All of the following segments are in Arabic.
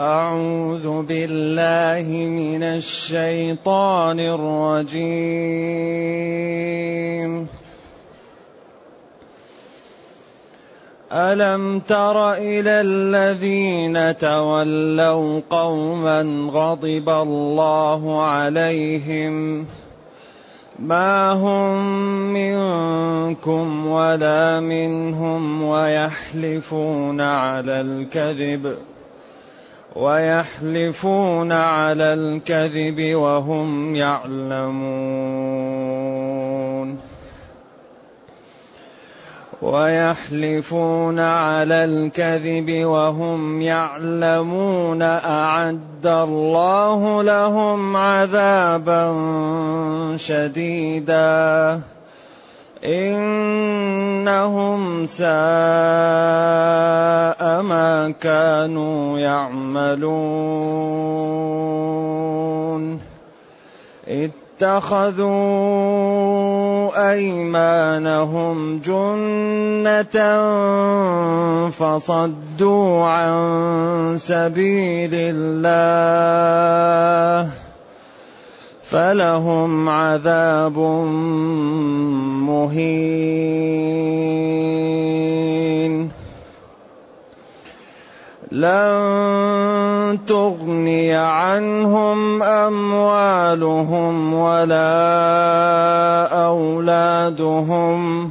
أعوذ بالله من الشيطان الرجيم. ألم تر إلى الذين تولوا قوما غضب الله عليهم؟ ما هم منكم ولا منهم ويحلفون على الكذب؟ ويحلفون على الكذب وهم يعلمون. ويحلفون على الكذب وهم يعلمون أعد الله لهم عذابا شديدا. إنهم ساء ما كانوا يعملون. اتخذوا أيمانهم جنة فصدوا عن سبيل الله. فلهم عذاب مهين. لن تغني عنهم أموالهم ولا أولادهم.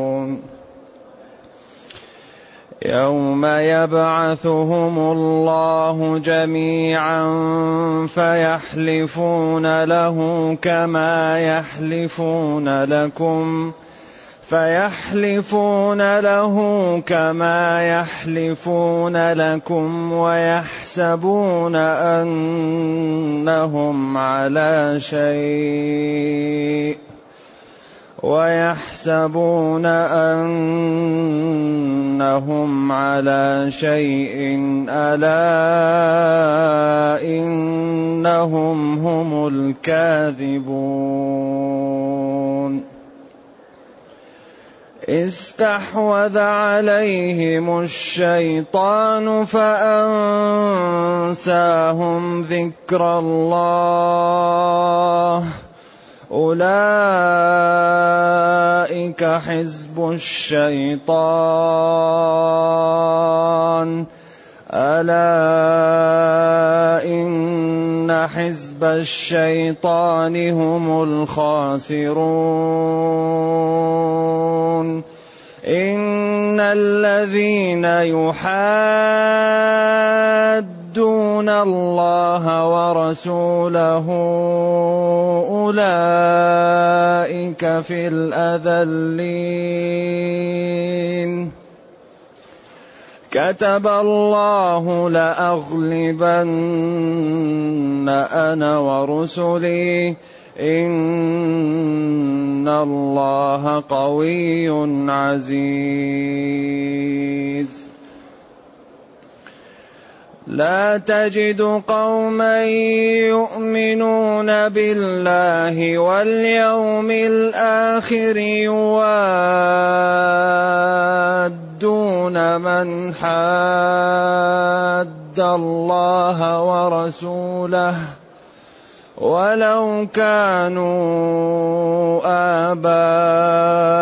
يوم يبعثهم الله جميعا فيحلفون له كما يحلفون لكم فيحلفون له كما يحلفون لكم ويحسبون أنهم على شيء ويحسبون أنهم على شيء ألا إنهم هم الكاذبون. استحوذ عليهم الشيطان فأنساهم ذكر الله. أولئك حزب الشيطان. ألا إن حزب الشيطان هم الخاسرون. إن الذين يحادون الله ورسوله أولئك في الأذلين كتب الله لأغلبن أنا ورسلي إن الله قوي عزيز لا تجد قوما يؤمنون بالله واليوم الآخر يوادون من حاد الله ورسوله ولو كانوا آباءهم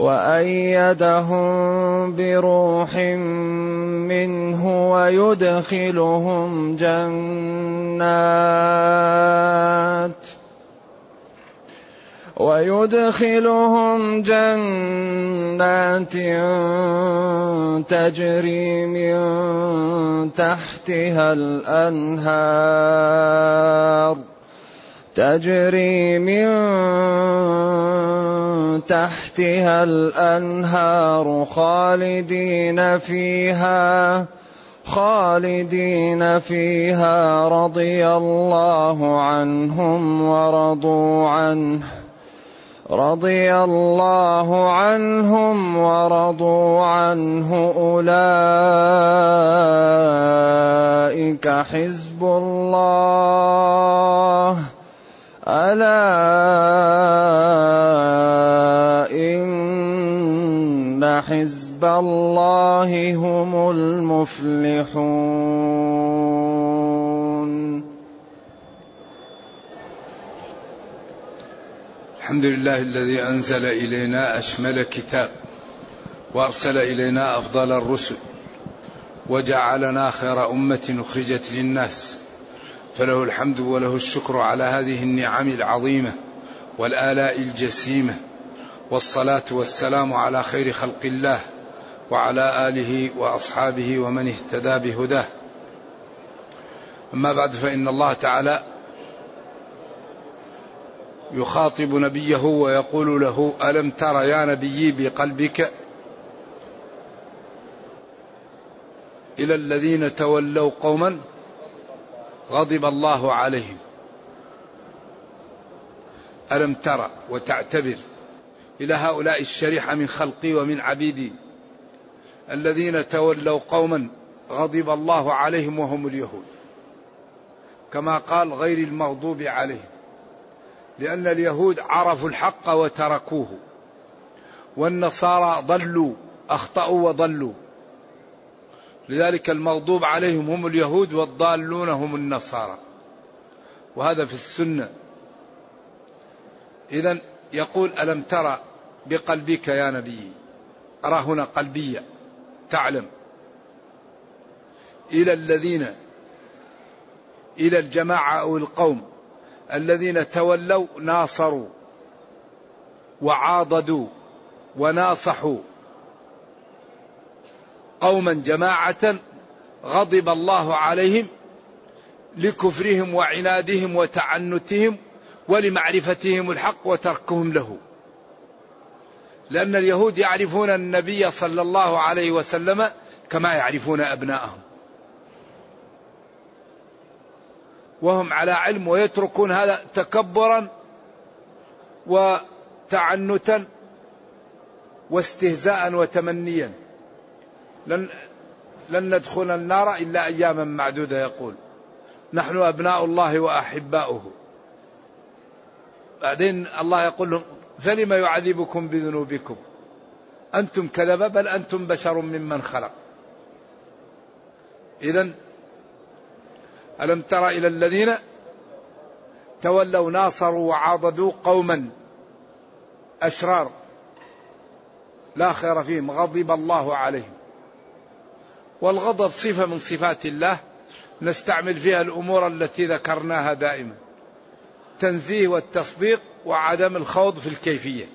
وأيدهم بروح منه ويدخلهم جنات ويدخلهم جنات تجري من تحتها الأنهار تجري من تحتها الأنهار خالدين فيها خالدين فيها رضي الله عنهم ورضوا عنه رضي الله عنهم ورضوا عنه. أولئك حزب الله. ألا إن حزب الله هم المفلحون. الحمد لله الذي أنزل إلينا أشمل كتاب وأرسل إلينا أفضل الرسل وجعلنا خير أمة أخرجت للناس. فله الحمد وله الشكر على هذه النعم العظيمة والآلاء الجسيمة والصلاة والسلام على خير خلق الله وعلى آله وأصحابه ومن اهتدى بهداه. أما بعد فإن الله تعالى يخاطب نبيه ويقول له ألم تر يا نبي بقلبك إلى الذين تولوا قوما غضب الله عليهم. ألم ترى وتعتبر إلى هؤلاء الشريحة من خلقي ومن عبيدي الذين تولوا قوما غضب الله عليهم وهم اليهود. كما قال غير المغضوب عليهم. لأن اليهود عرفوا الحق وتركوه. والنصارى ضلوا أخطأوا وضلوا. لذلك المغضوب عليهم هم اليهود والضالون هم النصارى. وهذا في السنة. اذا يقول ألم ترى بقلبك يا نبي؟ أرى هنا قلبية. تعلم. إلى الذين إلى الجماعة أو القوم الذين تولوا ناصروا وعاضدوا وناصحوا قوما جماعة غضب الله عليهم لكفرهم وعنادهم وتعنتهم ولمعرفتهم الحق وتركهم له. لأن اليهود يعرفون النبي صلى الله عليه وسلم كما يعرفون أبناءهم. وهم على علم ويتركون هذا تكبرا وتعنتا واستهزاء وتمنيا لن لن ندخل النار إلا أياما معدودة يقول. نحن أبناء الله وأحباؤه. بعدين الله يقول لهم فلم يعذبكم بذنوبكم؟ أنتم كذبة بل أنتم بشر ممن خلق. اذا ألم تر إلى الذين تولوا ناصروا وعاضدوا قوما أشرار لا خير فيهم غضب الله عليهم. والغضب صفة من صفات الله. نستعمل فيها الأمور التي ذكرناها دائما. تنزيه والتصديق وعدم الخوض في الكيفية.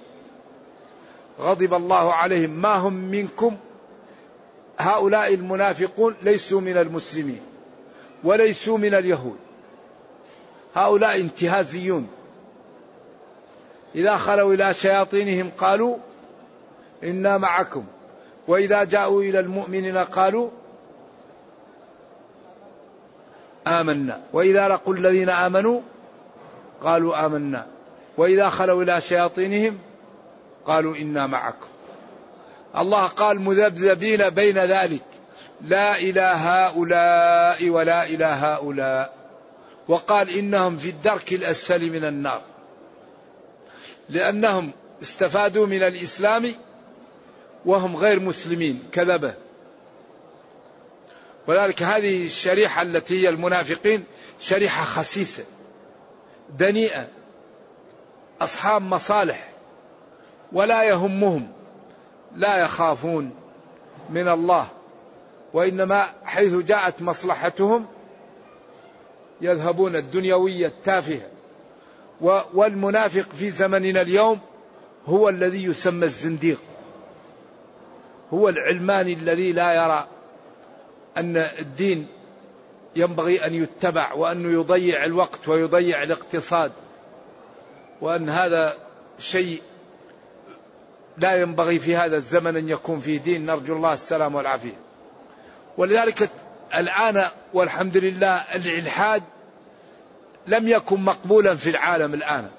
غضب الله عليهم. ما هم منكم؟ هؤلاء المنافقون ليسوا من المسلمين وليسوا من اليهود. هؤلاء انتهازيون. إذا خلوا إلى شياطينهم قالوا إنا معكم. وإذا جاءوا إلى المؤمنين قالوا آمنا. وإذا لقوا الذين آمنوا قالوا آمنا. وإذا خلوا إلى شياطينهم قالوا إنا معكم. الله قال مذبذبين بين ذلك. لا إلى هؤلاء ولا إلى هؤلاء. وقال إنهم في الدرك الأسفل من النار. لأنهم استفادوا من الإسلام وهم غير مسلمين. كذبة ولذلك هذه الشريحة التي هي المنافقين شريحة خسيسة دنيئة أصحاب مصالح ولا يهمهم لا يخافون من الله. وإنما حيث جاءت مصلحتهم يذهبون الدنيوية التافهة. والمنافق في زمننا اليوم هو الذي يسمى الزنديق. هو العلماني الذي لا يرى أن الدين ينبغي أن يتبع وأنه يضيع الوقت ويضيع الاقتصاد وأن هذا شيء لا ينبغي في هذا الزمن أن يكون فيه دين. نرجو الله السلام والعافية. ولذلك الآن والحمد لله الإلحاد لم يكن مقبولا في العالم الآن.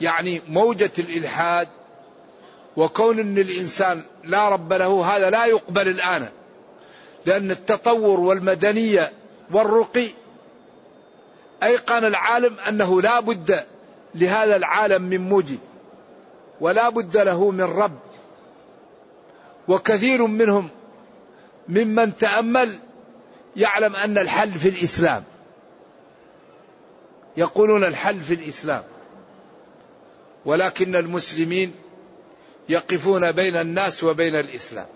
يعني موجة الإلحاد وكون أن الإنسان لا رب له هذا لا يقبل الآن. لأن التطور والمدنية والرقي أيقن العالم أنه لا بد لهذا العالم من موجب ولا بد له من رب. وكثير منهم ممن تأمل يعلم أن الحل في الإسلام. يقولون الحل في الإسلام ولكن المسلمين يقفون بين الناس وبين الإسلام.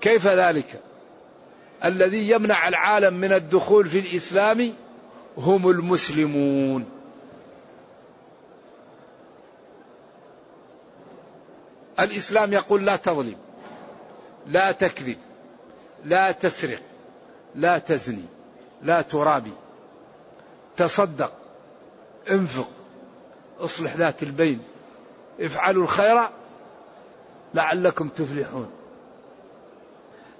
كيف ذلك؟ الذي يمنع العالم من الدخول في الإسلام هم المسلمون. الإسلام يقول لا تظلم لا تكذب لا تسرق لا تزني لا ترابي. تصدق انفق اصلح ذات البين. افعلوا الخير لعلكم تفلحون.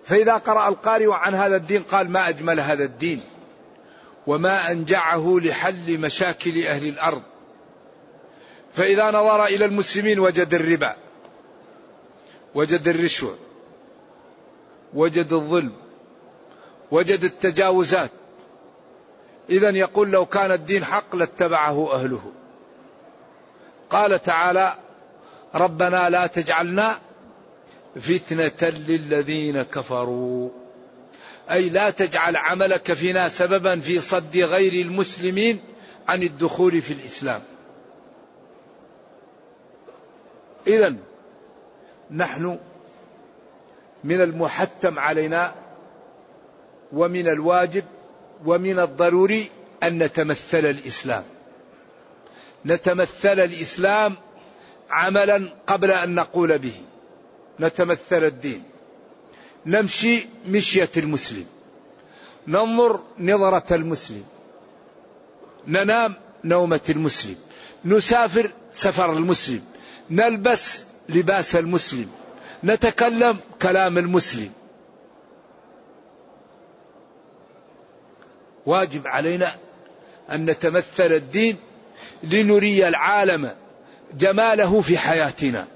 فإذا قرأ القارئ عن هذا الدين قال ما أجمل هذا الدين وما أنجعه لحل مشاكل أهل الأرض. فإذا نظر إلى المسلمين وجد الربا وجد الرشوة وجد الظلم وجد التجاوزات. إذا يقول لو كان الدين حق لاتبعه أهله. قال تعالى ربنا لا تجعلنا فتنة للذين كفروا. أي لا تجعل عملك فينا سببا في صد غير المسلمين عن الدخول في الإسلام. إذا نحن من المحتم علينا ومن الواجب ومن الضروري أن نتمثل الإسلام. نتمثل الإسلام عملا قبل أن نقول به. نتمثل الدين. نمشي مشية المسلم. ننظر نظرة المسلم. ننام نومة المسلم. نسافر سفر المسلم. نلبس لباس المسلم. نتكلم كلام المسلم. واجب علينا أن نتمثل الدين لنري العالم جماله في حياتنا.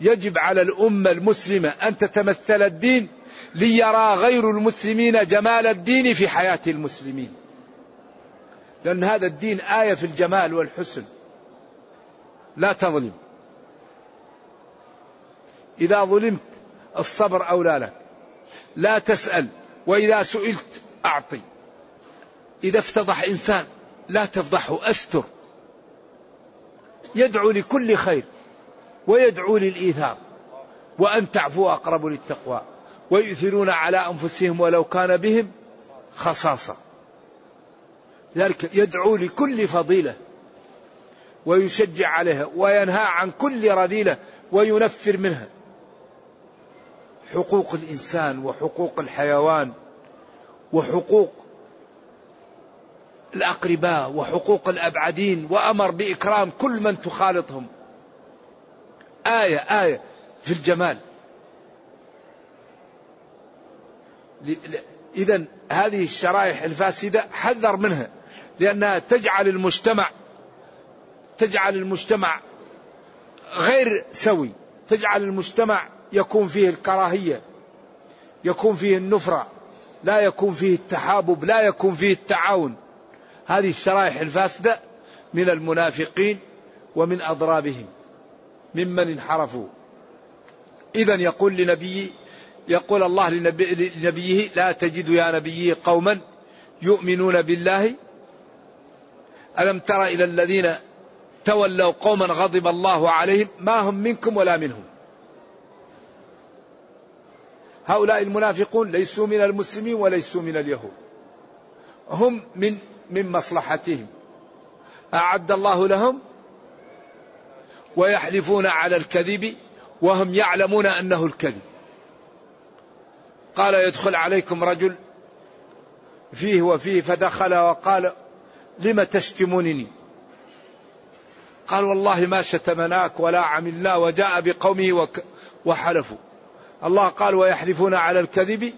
يجب على الأمة المسلمة أن تتمثل الدين ليرى غير المسلمين جمال الدين في حياة المسلمين. لأن هذا الدين آية في الجمال والحسن. لا تظلم. إذا ظلمت الصبر أولى لك. لا تسأل. وإذا سئلت أعطي. إذا افتضح إنسان لا تفضحه. أستر. يدعو لكل خير ويدعو للإيثار وأن تعفو أقرب للتقوى ويؤثرون على أنفسهم ولو كان بهم خصاصة. ذلك يدعو لكل فضيلة ويشجع عليها وينهى عن كل رذيلة وينفر منها. حقوق الإنسان وحقوق الحيوان وحقوق الأقرباء وحقوق الأبعدين وأمر بإكرام كل من تخالطهم. آية آية في الجمال. إذا هذه الشرائح الفاسدة حذر منها لأنها تجعل المجتمع تجعل المجتمع غير سوي تجعل المجتمع يكون فيه الكراهية يكون فيه النفرة لا يكون فيه التحابب لا يكون فيه التعاون. هذه الشرائح الفاسدة من المنافقين ومن أضرابهم ممن انحرفوا. إذا يقول لنبي يقول الله لنبي لنبيه لا تجد يا نبي قوما يؤمنون بالله. ألم تر إلى الذين تولوا قوما غضب الله عليهم؟ ما هم منكم ولا منهم. هؤلاء المنافقون ليسوا من المسلمين وليسوا من اليهود. هم من من مصلحتهم. أعد الله لهم ويحلفون على الكذب وهم يعلمون أنه الكذب. قال يدخل عليكم رجل فيه وفيه فدخل وقال لم تشتمونني؟ قال والله ما شتمناك ولا عملنا وجاء بقومه وحلفوا. الله قال ويحلفون على الكذب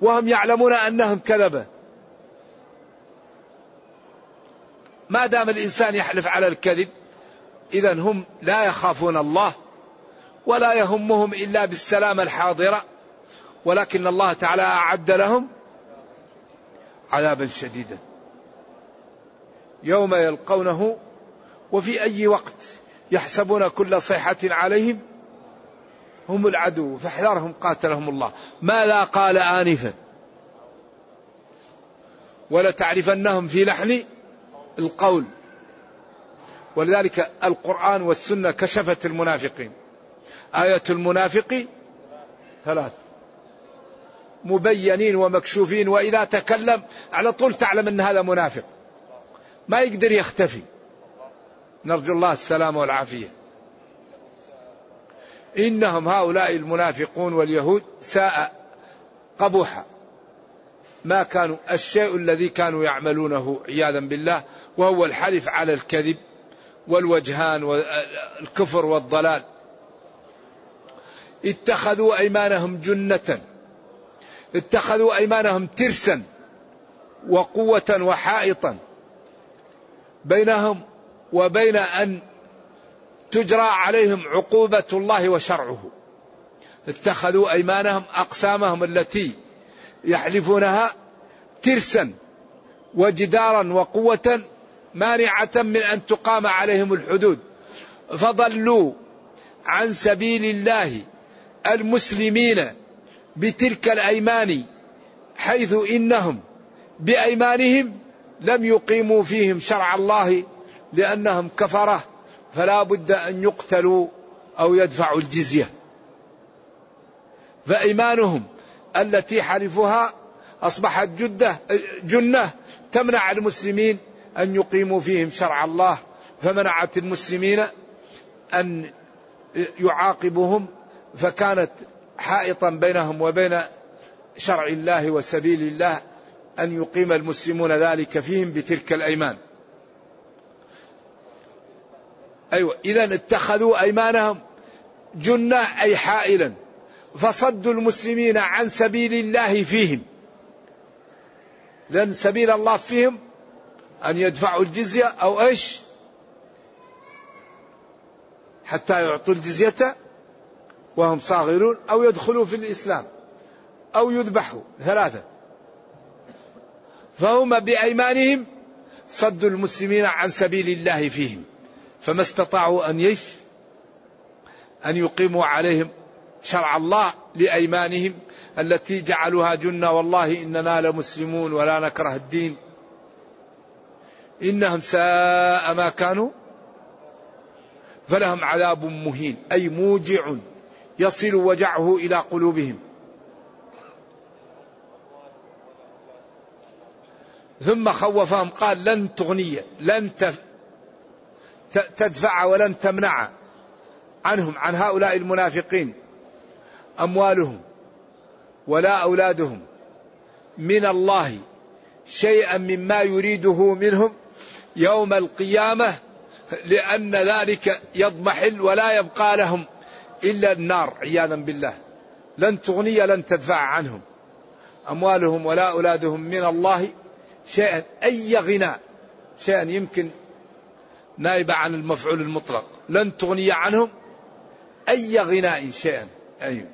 وهم يعلمون أنهم كذبة. ما دام الإنسان يحلف على الكذب اذا هم لا يخافون الله ولا يهمهم إلا بالسلامة الحاضرة ولكن الله تعالى أعد لهم عذابا شديدا. يوم يلقونه وفي أي وقت يحسبون كل صيحة عليهم هم العدو فاحذرهم قاتلهم الله. ماذا قال آنفا. ولتعرفنهم في لحن القول. ولذلك القرآن والسنة كشفت المنافقين. آية المنافق ثلاث. مبينين ومكشوفين وإذا تكلم على طول تعلم أن هذا منافق. ما يقدر يختفي. نرجو الله السلامة والعافية. إنهم هؤلاء المنافقون واليهود ساء قبح ما كانوا الشيء الذي كانوا يعملونه عياذا بالله وهو الحلف على الكذب والوجهان والكفر والضلال. اتخذوا أيمانهم جنة. اتخذوا أيمانهم ترسا وقوة وحائطا بينهم وبين أن تجرى عليهم عقوبة الله وشرعه. اتخذوا أيمانهم أقسامهم التي يحلفونها ترسا وجدارا وقوة مانعة من أن تقام عليهم الحدود. فضلوا عن سبيل الله المسلمين بتلك الأيمان حيث إنهم بأيمانهم لم يقيموا فيهم شرع الله لأنهم كفرة فلا بد أن يقتلوا أو يدفعوا الجزية. فإيمانهم التي حلفها أصبحت جدة جنة تمنع المسلمين أن يقيموا فيهم شرع الله فمنعت المسلمين أن يعاقبهم فكانت حائطا بينهم وبين شرع الله وسبيل الله أن يقيم المسلمون ذلك فيهم بتلك الأيمان. أيوة إذا اتخذوا أيمانهم جنة أي حائلا. فصدوا المسلمين عن سبيل الله فيهم. لأن سبيل الله فيهم أن يدفعوا الجزية أو إيش؟ حتى يعطوا الجزية وهم صاغرون أو يدخلوا في الإسلام أو يذبحوا ثلاثة. فهم بأيمانهم صدوا المسلمين عن سبيل الله فيهم. فما استطاعوا أن يش أن يقيموا عليهم شرع الله لأيمانهم التي جعلوها جنة. والله إننا لمسلمون ولا نكره الدين. إنهم ساء ما كانوا فلهم عذاب مهين أي موجع يصل وجعه إلى قلوبهم. ثم خوفهم قال لن تغني لن تدفع ولن تمنع عنهم عن هؤلاء المنافقين أموالهم ولا أولادهم من الله شيئا مما يريده منهم يوم القيامة لأن ذلك يضمحل ولا يبقى لهم إلا النار عياذا بالله. لن تغني لن تدفع عنهم. أموالهم ولا أولادهم من الله شيئا أي غنى شيئا يمكن نائبة عن المفعول المطلق. لن تغني عنهم أي غناء شيئا. أي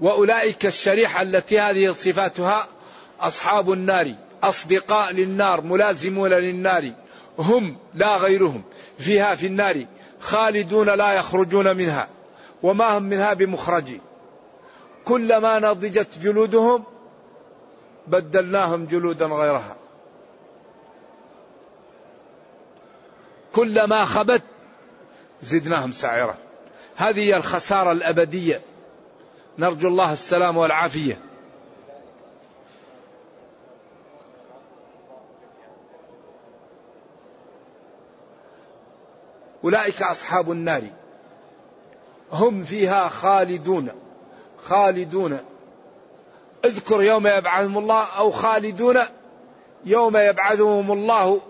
وأولئك الشريحة التي هذه صفاتها أصحاب النار أصدقاء للنار ملازمون للنار هم لا غيرهم فيها في النار خالدون لا يخرجون منها وما هم منها بمخرج كلما نضجت جلودهم بدلناهم جلودا غيرها. كلما خبت زدناهم سعيرا. هذه الخسارة الأبدية. نرجو الله السلام والعافية. أولئك أصحاب النار. هم فيها خالدون. خالدون. اذكر يوم يبعثهم الله أو خالدون. يوم يبعثهم الله.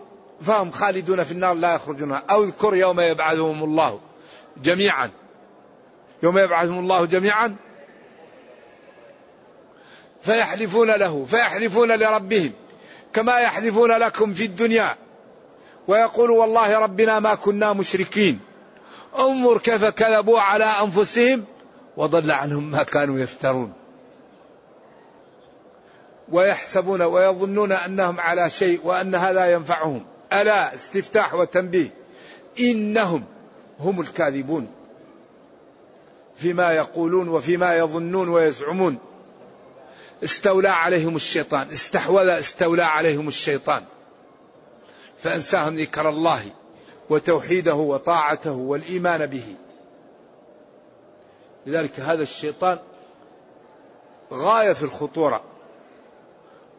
فهم خالدون في النار لا يخرجونها أو اذكر يوم يبعثهم الله جميعا. يوم يبعثهم الله جميعا. فيحلفون له فيحلفون لربهم كما يحلفون لكم في الدنيا. ويقول والله ربنا ما كنا مشركين. انظر كيف كذبوا على أنفسهم وضل عنهم ما كانوا يفترون. ويحسبون ويظنون أنهم على شيء وأن هذا ينفعهم. ألا استفتاح وتنبيه. إنهم هم الكاذبون. فيما يقولون وفيما يظنون ويزعمون. استولى عليهم الشيطان استحوذ استولى عليهم الشيطان. فأنساهم ذكر الله وتوحيده وطاعته والإيمان به. لذلك هذا الشيطان غاية في الخطورة.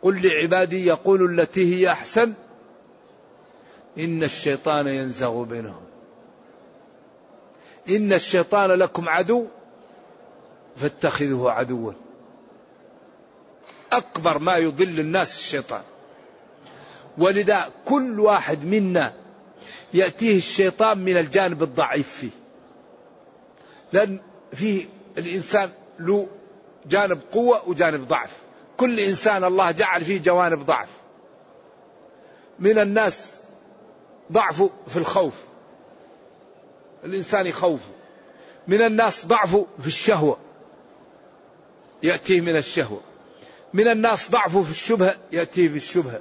قل لعبادي يقول التي هي أحسن. إن الشيطان ينزغ بينهم. إن الشيطان لكم عدو فاتخذوه عدوا. أكبر ما يضل الناس الشيطان. ولذا كل واحد منا يأتيه الشيطان من الجانب الضعيف فيه. لأن فيه الإنسان له جانب قوة وجانب ضعف. كل إنسان الله جعل فيه جوانب ضعف. من الناس ضعفه في الخوف. الإنسان يخوفه من الناس ضعفه في الشهوة. يأتيه من الشهوة. من الناس ضعفه في الشبهة يأتيه بالشبهة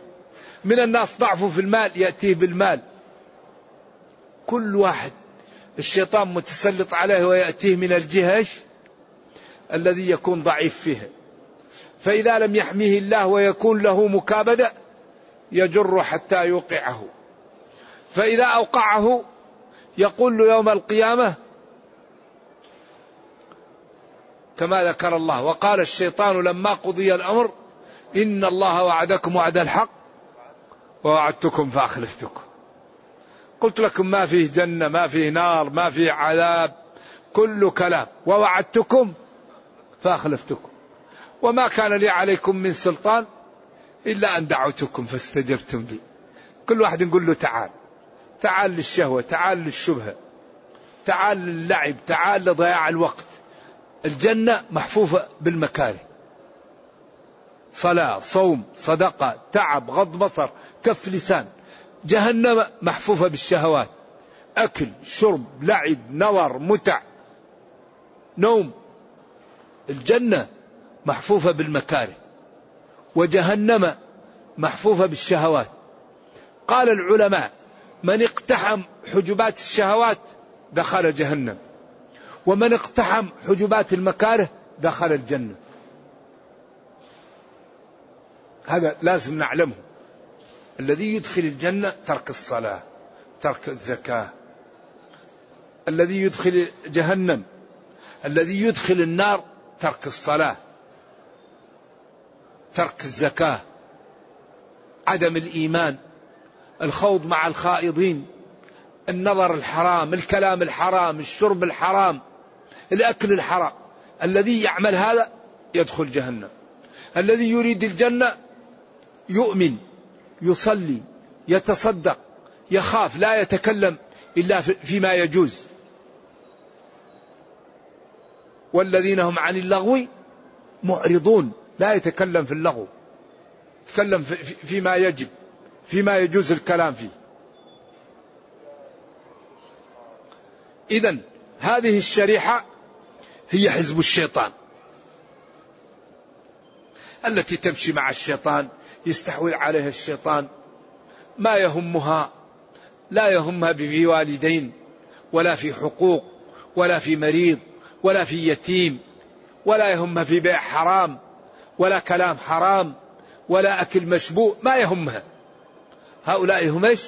من الناس ضعفه في المال يأتيه بالمال. كل واحد الشيطان متسلط عليه ويأتيه من الجهة الذي يكون ضعيف فيها فإذا لم يحميه الله ويكون له مكابدة يجر حتى يوقعه. فإذا أوقعه يقول له يوم القيامة كما ذكر الله. وقال الشيطان لما قضي الأمر إن الله وعدكم وعد الحق ووعدتكم فأخلفتكم. قلت لكم ما فيه جنة ما فيه نار ما فيه عذاب كل كلام. ووعدتكم فأخلفتكم. وما كان لي عليكم من سلطان إلا أن دعوتكم فاستجبتم لي. كل واحد نقول له تعال. تعال للشهوة تعال للشبهة تعال للعب تعال لضياع الوقت. الجنة محفوفة بالمكاره. صلاة صوم صدقة تعب غض بصر كف لسان. جهنم محفوفة بالشهوات. أكل شرب لعب نظر متع. نوم. الجنة محفوفة بالمكاره. وجهنم محفوفة بالشهوات. قال العلماء من اقتحم حجبات الشهوات دخل جهنم. ومن اقتحم حجبات المكاره دخل الجنة. هذا لازم نعلمه. الذي يدخل الجنة ترك الصلاة ترك الزكاة. الذي يدخل جهنم الذي يدخل النار ترك الصلاة ترك الزكاة. عدم الإيمان الخوض مع الخائضين النظر الحرام الكلام الحرام الشرب الحرام. الأكل الحرام. الذي يعمل هذا يدخل جهنم. الذي يريد الجنة يؤمن يصلي يتصدق يخاف لا يتكلم إلا فيما يجوز. والذين هم عن اللغو معرضون لا يتكلم في اللغو. يتكلم فيما يجب فيما يجوز الكلام فيه. إذا هذه الشريحة هي حزب الشيطان التي تمشي مع الشيطان يستحوذ عليها الشيطان ما يهمها لا يهمها في والدين ولا في حقوق ولا في مريض ولا في يتيم ولا يهمها في بيع حرام ولا كلام حرام ولا أكل مشبوع ما يهمها هؤلاء هم إيش؟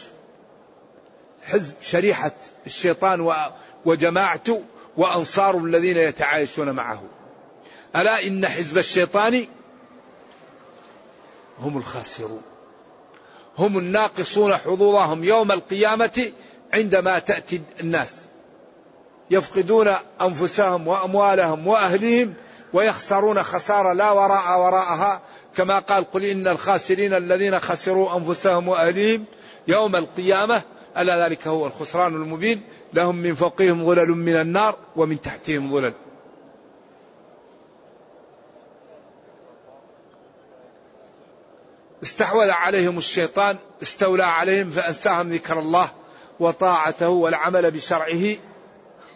حزب شريحة الشيطان وجماعته وأنصار الذين يتعايشون معه. ألا إن حزب الشيطان هم الخاسرون. هم الناقصون حظوظهم يوم القيامة عندما تأتي الناس. يفقدون أنفسهم وأموالهم وأهليهم ويخسرون خسارة لا وراء وراءها. كما قال قل إن الخاسرين الذين خسروا أنفسهم وأهليهم يوم القيامة ألا ذلك هو الخسران المبين. لهم من فوقهم ظلل من النار ومن تحتهم ظلل. استحوذ عليهم الشيطان استولى عليهم فأنساهم ذكر الله وطاعته والعمل بشرعه.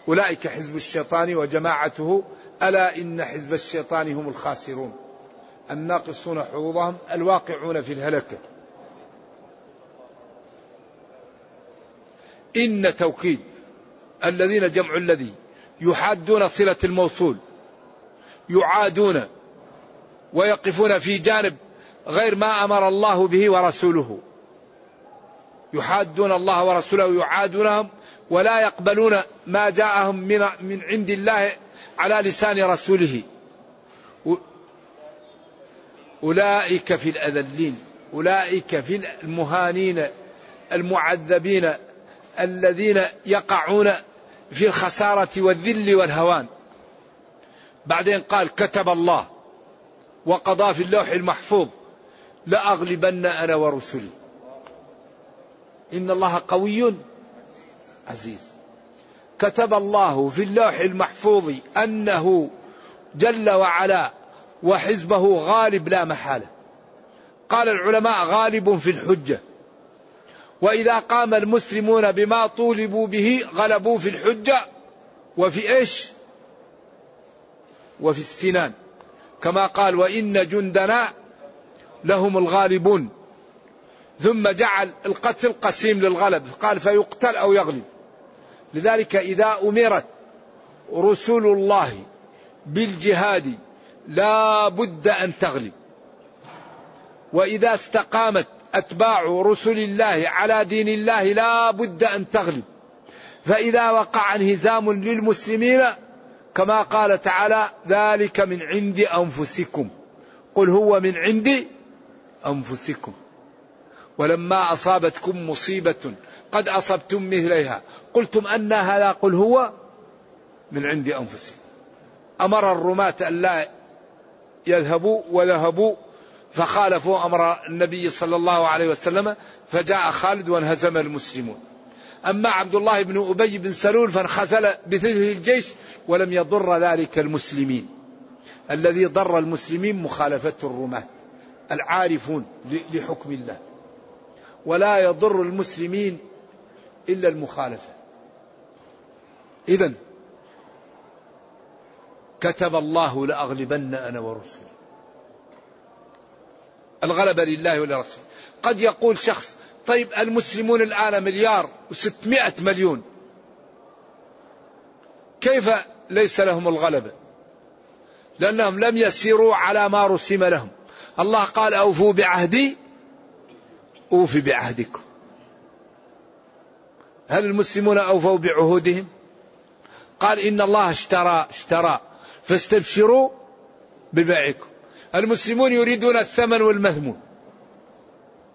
أولئك حزب الشيطان وجماعته. ألا إن حزب الشيطان هم الخاسرون. الناقصون حظوظهم الواقعون في الهلكة. إن توكيد الذين جمع الذي يحادون صلة الموصول يعادون ويقفون في جانب غير ما أمر الله به ورسوله. يحادون الله ورسوله يعادونهم ولا يقبلون ما جاءهم من من عند الله على لسان رسوله. أولئك في الأذلين أولئك في المهانين المعذبين الذين يقعون في الخسارة والذل والهوان. بعدين قال كتب الله وقضى في اللوح المحفوظ لأغلبن أنا ورسلي. إن الله قوي عزيز. كتب الله في اللوح المحفوظ أنه جل وعلا وحزبه غالب لا محالة. قال العلماء غالب في الحجة. وإذا قام المسلمون بما طولبوا به غلبوا في الحجة وفي إيش؟ وفي السنان. كما قال وإن جندنا لهم الغالبون. ثم جعل القتل قسيم للغلب. قال فيقتل أو يغلب. لذلك إذا أمرت رسول الله بالجهاد لا بد أن تغلب. وإذا استقامت أتباع رسل الله على دين الله لا بد أن تغلب. فإذا وقع انهزام للمسلمين كما قال تعالى ذلك من عند أنفسكم. قل هو من عند أنفسكم. ولما أصابتكم مصيبة قد أصبتم مثليها. قلتم أن هذا قل هو من عند أنفسكم. أمر الرماة أن لا يذهبوا وذهبوا فخالفوا أمر النبي صلى الله عليه وسلم فجاء خالد وانهزم المسلمون. أما عبد الله بن أبي بن سلول فانخزل بثلث الجيش ولم يضر ذلك المسلمين. الذي ضر المسلمين مخالفة الرماة العارفون لحكم الله. ولا يضر المسلمين إلا المخالفة. إذا كتب الله لأغلبن أنا ورسلي. الغلبة لله ولرسوله. قد يقول شخص طيب المسلمون الآن مليار وستمائة مليون. كيف ليس لهم الغلبة؟ لأنهم لم يسيروا على ما رسم لهم. الله قال أوفوا بعهدي أوفي بعهدكم. هل المسلمون أوفوا بعهودهم؟ قال إن الله اشترى اشترى. فاستبشروا ببيعكم. المسلمون يريدون الثمن والمثمون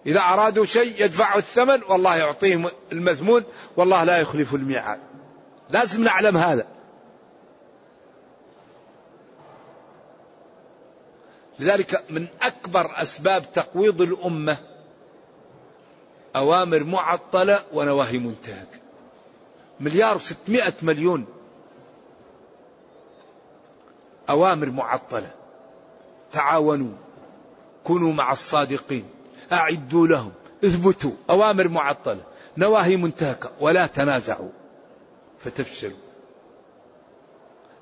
إذا أرادوا شيء يدفعوا الثمن والله يعطيهم المثمون والله لا يخلف الميعاد. لازم نعلم هذا. لذلك من أكبر أسباب تقويض الأمة أوامر معطلة ونواهي منتهكة مليار وستمائة مليون أوامر معطلة. تعاونوا. كونوا مع الصادقين. أعدوا لهم. اثبتوا. أوامر معطلة. نواهي منتهكة. ولا تنازعوا. فتفشلوا.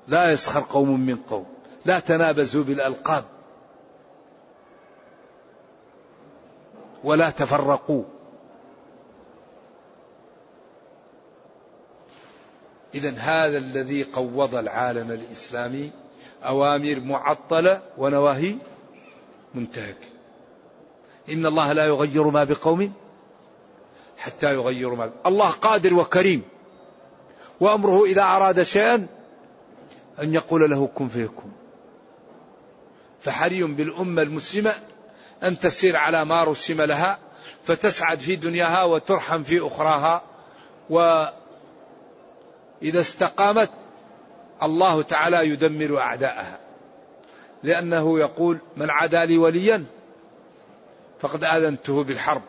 لا يسخر قوم من قوم. لا تنابزوا بالألقاب. ولا تفرقوا. إذا هذا الذي قوض العالم الإسلامي أوامر معطلة ونواهي منتهكة إن الله لا يغير ما بقوم حتى يغيروا ما الله قادر وكريم. وأمره إذا أراد شيئا أن يقول له كن فيكون. فحري بالأمة المسلمة أن تسير على ما رسم لها فتسعد في دنياها وترحم في أخراها وإذا استقامت الله تعالى يدمر أعداءها. لأنه يقول من عادى لي وليا فقد آذنته بالحرب.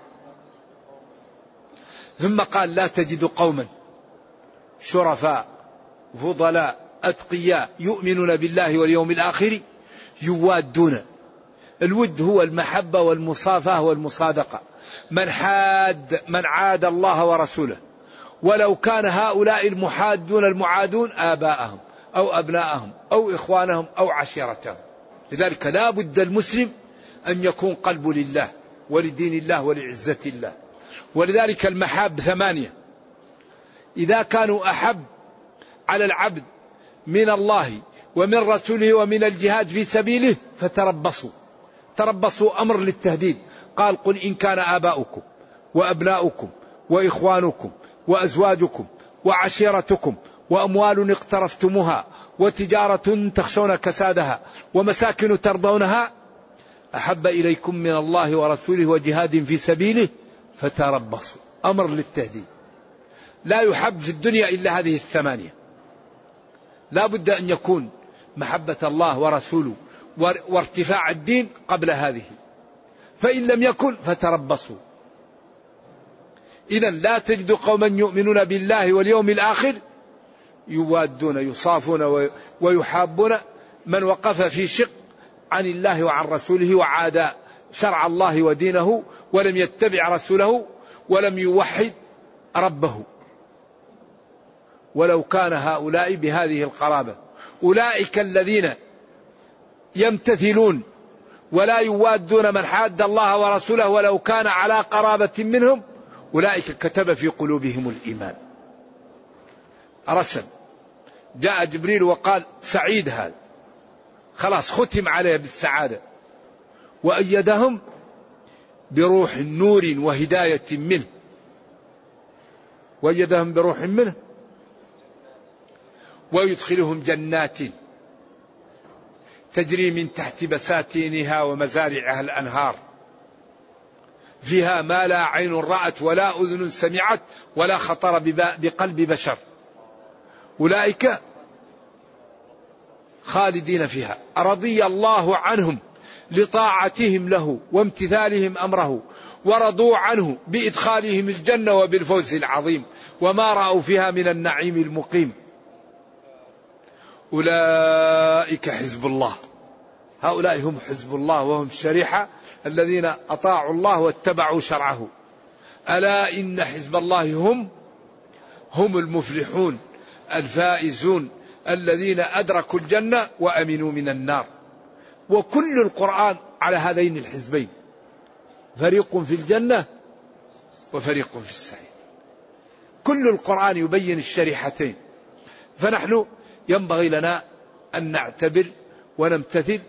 ثم قال لا تجد قوما شرفاء فضلاء أتقياء يؤمنون بالله واليوم الآخر يوادون. الود هو المحبة والمصافاة والمصادقة. من حاد من عاد الله ورسوله. ولو كان هؤلاء المحادون المعادون آباءهم. أو أبناءهم أو إخوانهم أو عشيرتهم. لذلك لا بد المسلم أن يكون قلبه لله ولدين الله ولعزة الله. ولذلك المحاب ثمانية. إذا كانوا أحب على العبد من الله ومن رسوله ومن الجهاد في سبيله فتربصوا. تربصوا أمر للتهديد. قال قل إن كان آباؤكم وأبناؤكم وإخوانكم وأزواجكم وعشيرتكم وأموال اقترفتموها وتجارة تخشون كسادها ومساكن ترضونها أحب إليكم من الله ورسوله وجهاد في سبيله فتربصوا. أمر للتهديد. لا يحب في الدنيا إلا هذه الثمانية. لا بد أن يكون محبة الله ورسوله وارتفاع الدين قبل هذه. فإن لم يكن فتربصوا. إذا لا تجد قوما يؤمنون بالله واليوم الآخر يوادون يصافون ويحابون من وقف في شق عن الله وعن رسوله وعاد شرع الله ودينه ولم يتبع رسوله ولم يوحد ربه. ولو كان هؤلاء بهذه القرابة أولئك الذين يمتثلون ولا يوادون من حاد الله ورسوله ولو كان على قرابة منهم أولئك كتب في قلوبهم الإيمان. رسم جاء جبريل وقال سعيد هذا. خلاص ختم عليه بالسعادة. وأيدهم بروح نور وهداية منه. وأيدهم بروح منه. ويدخلهم جنات تجري من تحت بساتينها ومزارعها الأنهار. فيها ما لا عين رأت ولا أذن سمعت ولا خطر بقلب بشر. أولئك خالدين فيها. رضي الله عنهم لطاعتهم له وامتثالهم أمره ورضوا عنه بإدخالهم الجنة وبالفوز العظيم وما رأوا فيها من النعيم المقيم. أولئك حزب الله. هؤلاء هم حزب الله وهم الشريحة الذين أطاعوا الله واتبعوا شرعه. ألا إن حزب الله هم؟ هم المفلحون. الفائزون الذين أدركوا الجنة وأمنوا من النار. وكل القرآن على هذين الحزبين. فريق في الجنة وفريق في السعير. كل القرآن يبين الشريحتين. فنحن ينبغي لنا أن نعتبر ونمتثل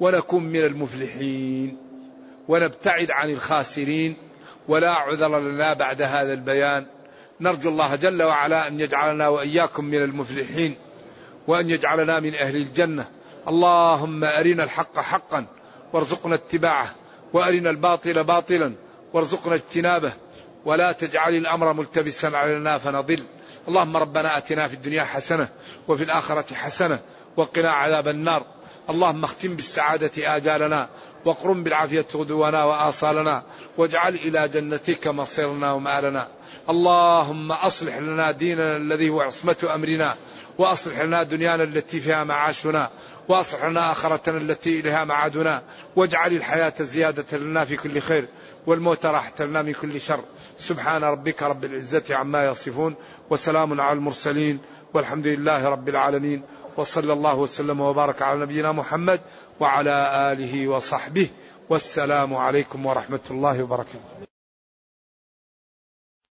ونكون من المفلحين. ونبتعد عن الخاسرين. ولا عذر لنا بعد هذا البيان. نرجو الله جل وعلا أن يجعلنا وإياكم من المفلحين وأن يجعلنا من أهل الجنة. اللهم أرنا الحق حقا وارزقنا اتباعه وأرنا الباطل باطلا وارزقنا اجتنابه. ولا تجعل الأمر ملتبسا علينا فنضل. اللهم ربنا أتنا في الدنيا حسنة وفي الآخرة حسنة وقنا عذاب النار. اللهم اختم بالسعادة آجالنا وقرم بالعافية غدونا وآصالنا واجعل إلى جنتك مصيرنا ومآلنا. اللهم أصلح لنا ديننا الذي هو عصمة أمرنا وأصلح لنا دنيانا التي فيها معاشنا وأصلح لنا آخرتنا التي إليها معادنا. واجعل الحياة زيادة لنا في كل خير والموت راحة لنا من كل شر. سبحان ربك رب العزة عما يصفون وسلام على المرسلين والحمد لله رب العالمين. وصلى الله وسلم وبارك على نبينا محمد وعلى آله وصحبه والسلام عليكم ورحمة الله وبركاته.